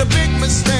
a big mistake.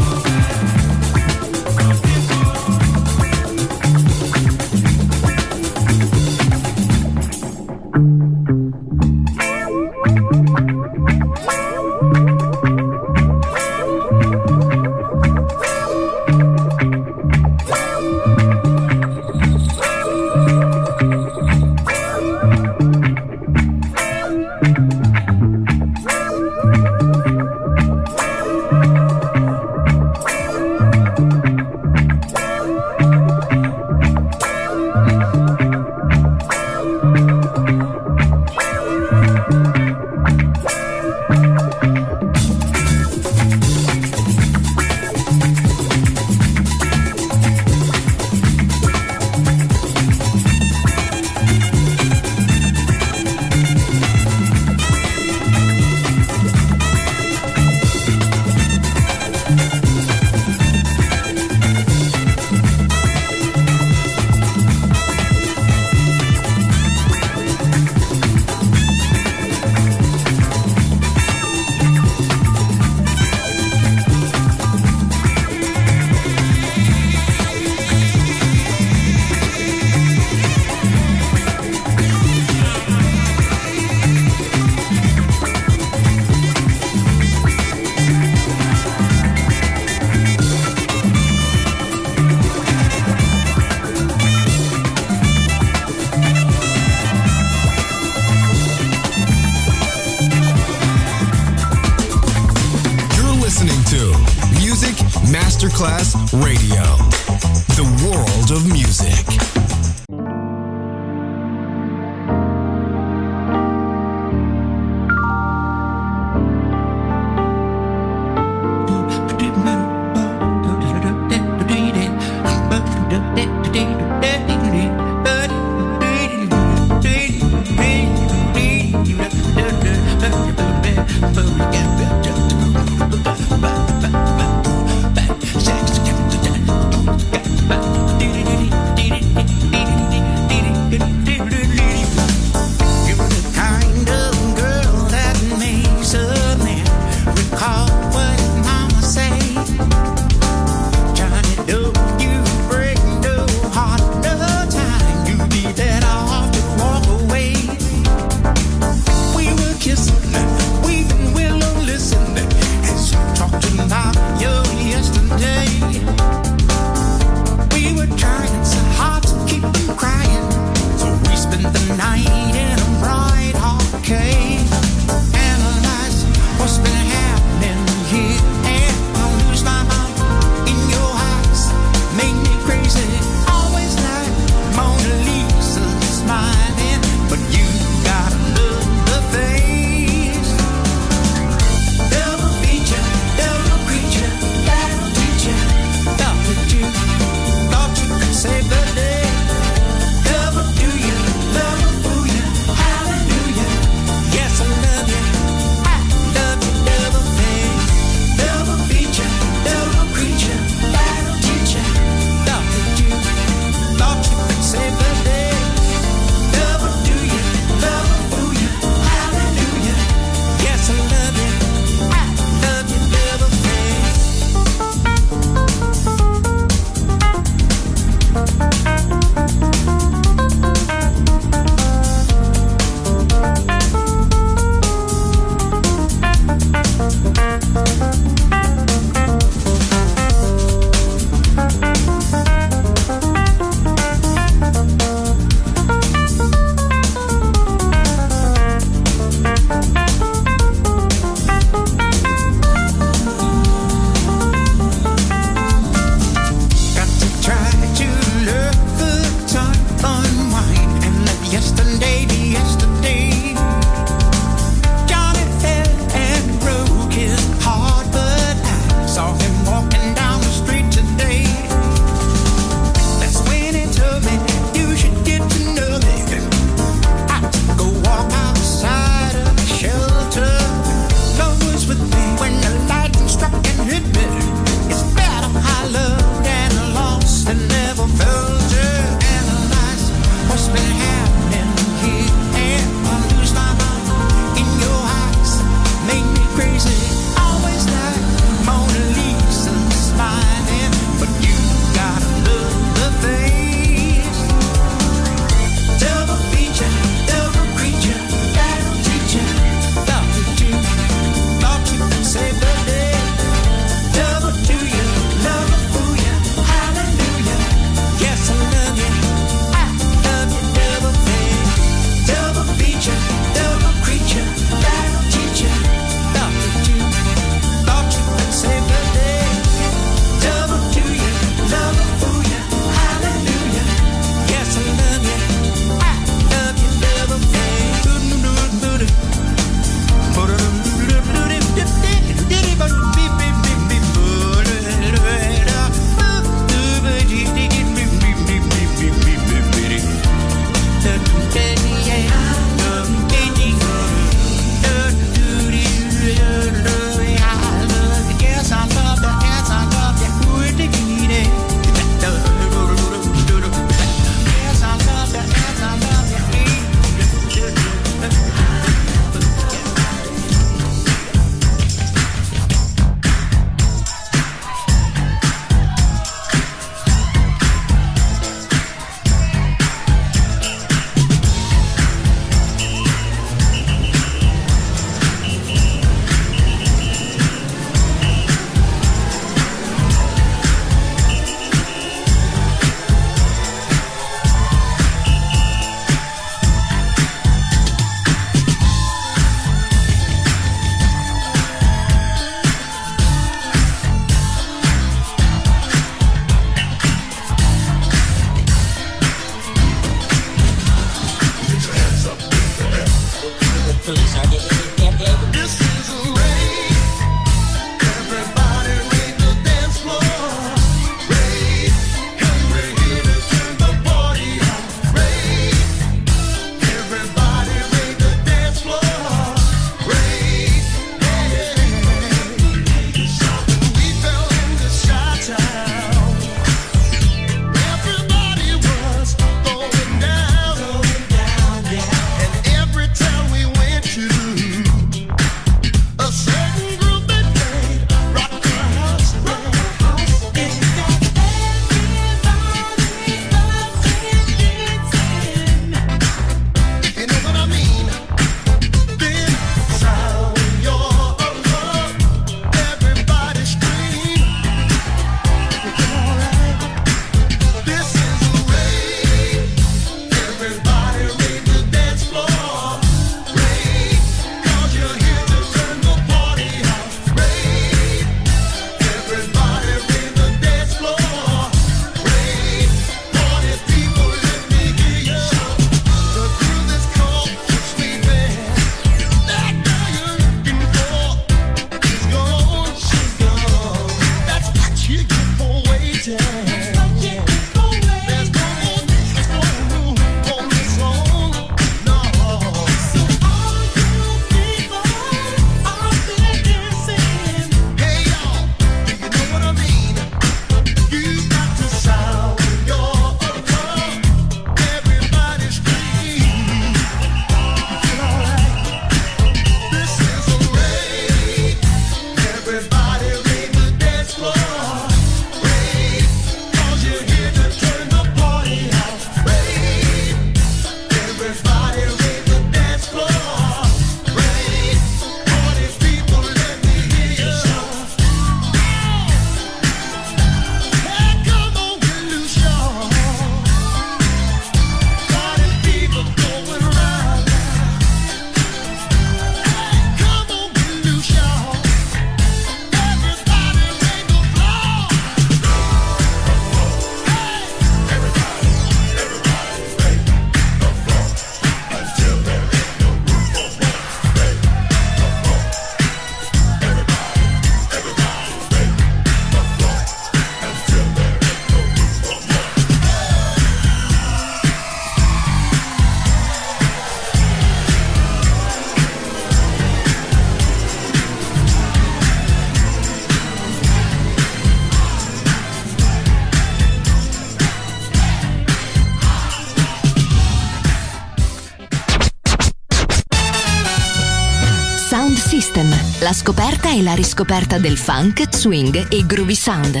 alla riscoperta del funk, swing e groovy sound.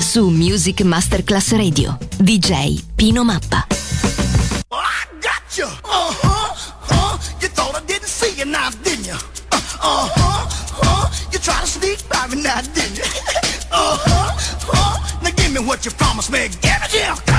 Su Music Masterclass Radio, DJ Pino Mappa. Oh, I got you. Uh-huh, uh, you thought I didn't see you now, didn't you? Uh-huh, uh, you try to sneak by me now, didn't you? uh-huh, uh, now give me what you promised me, give it to you.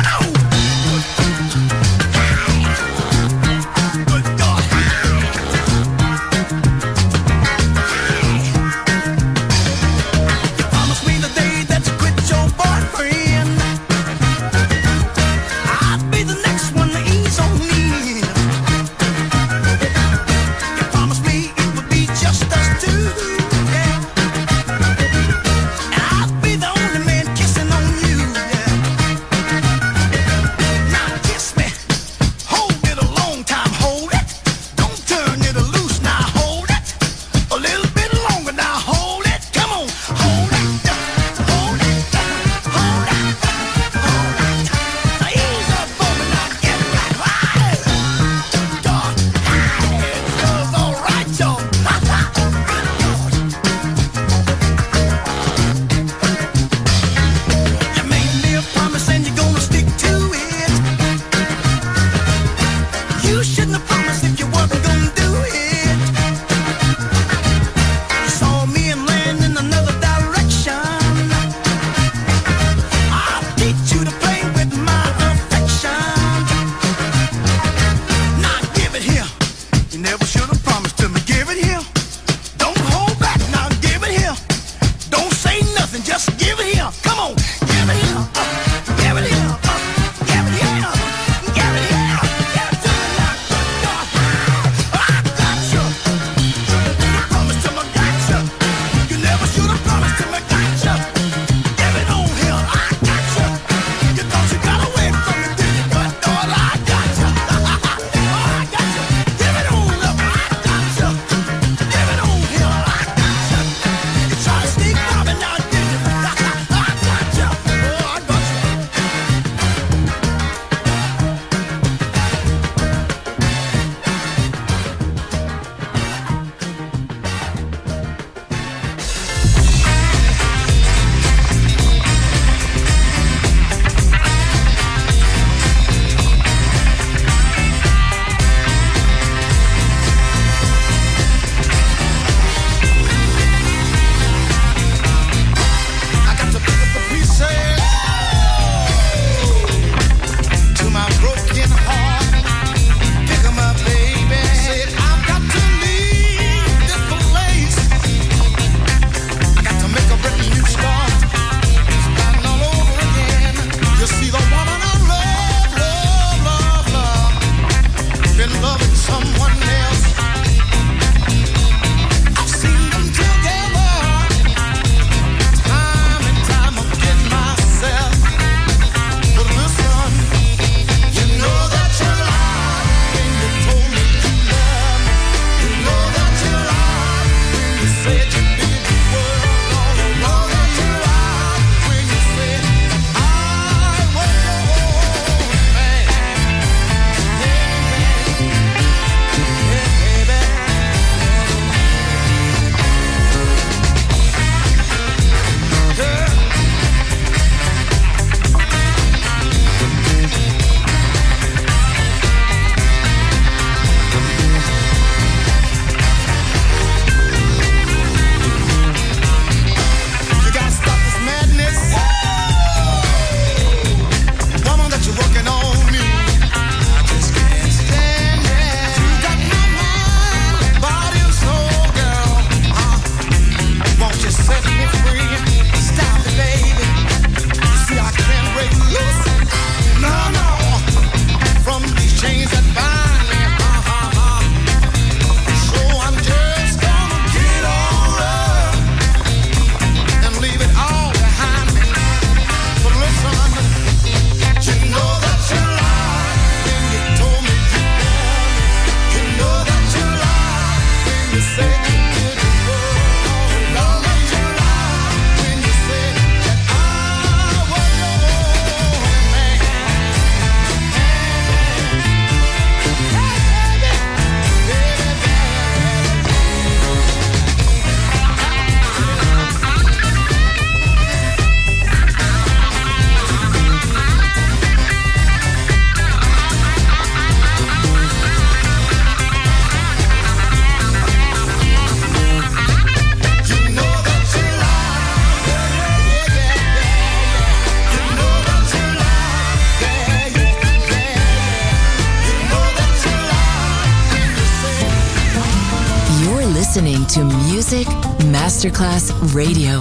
Radio,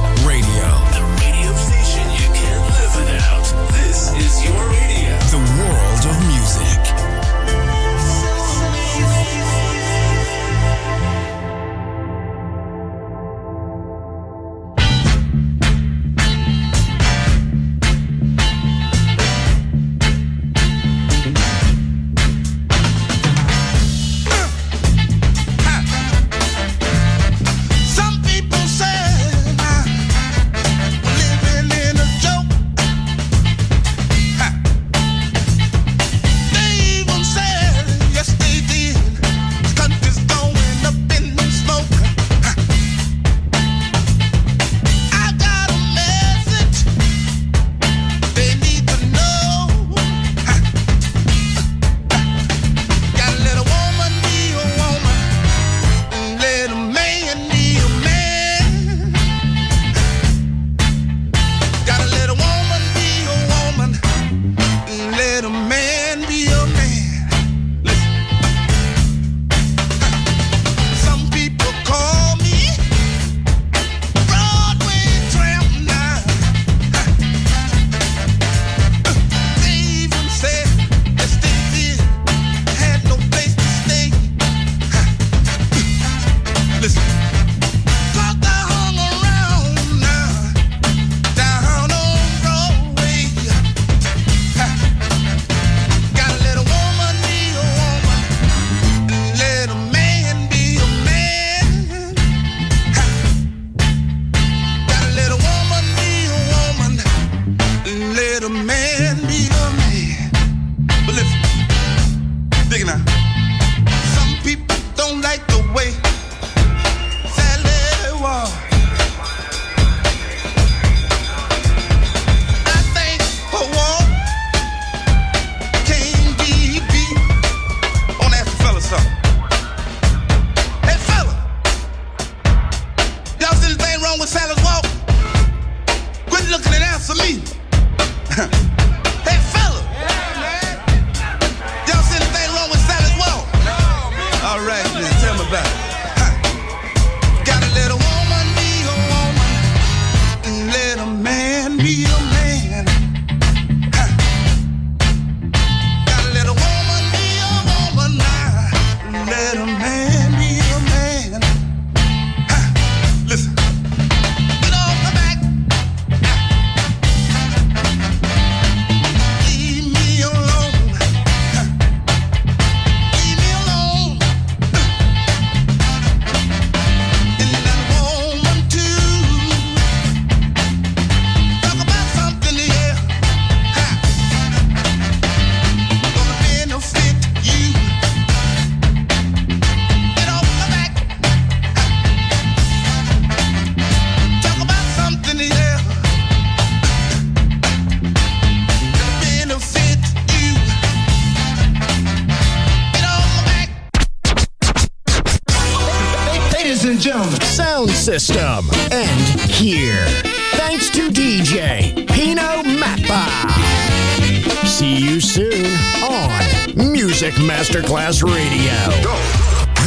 us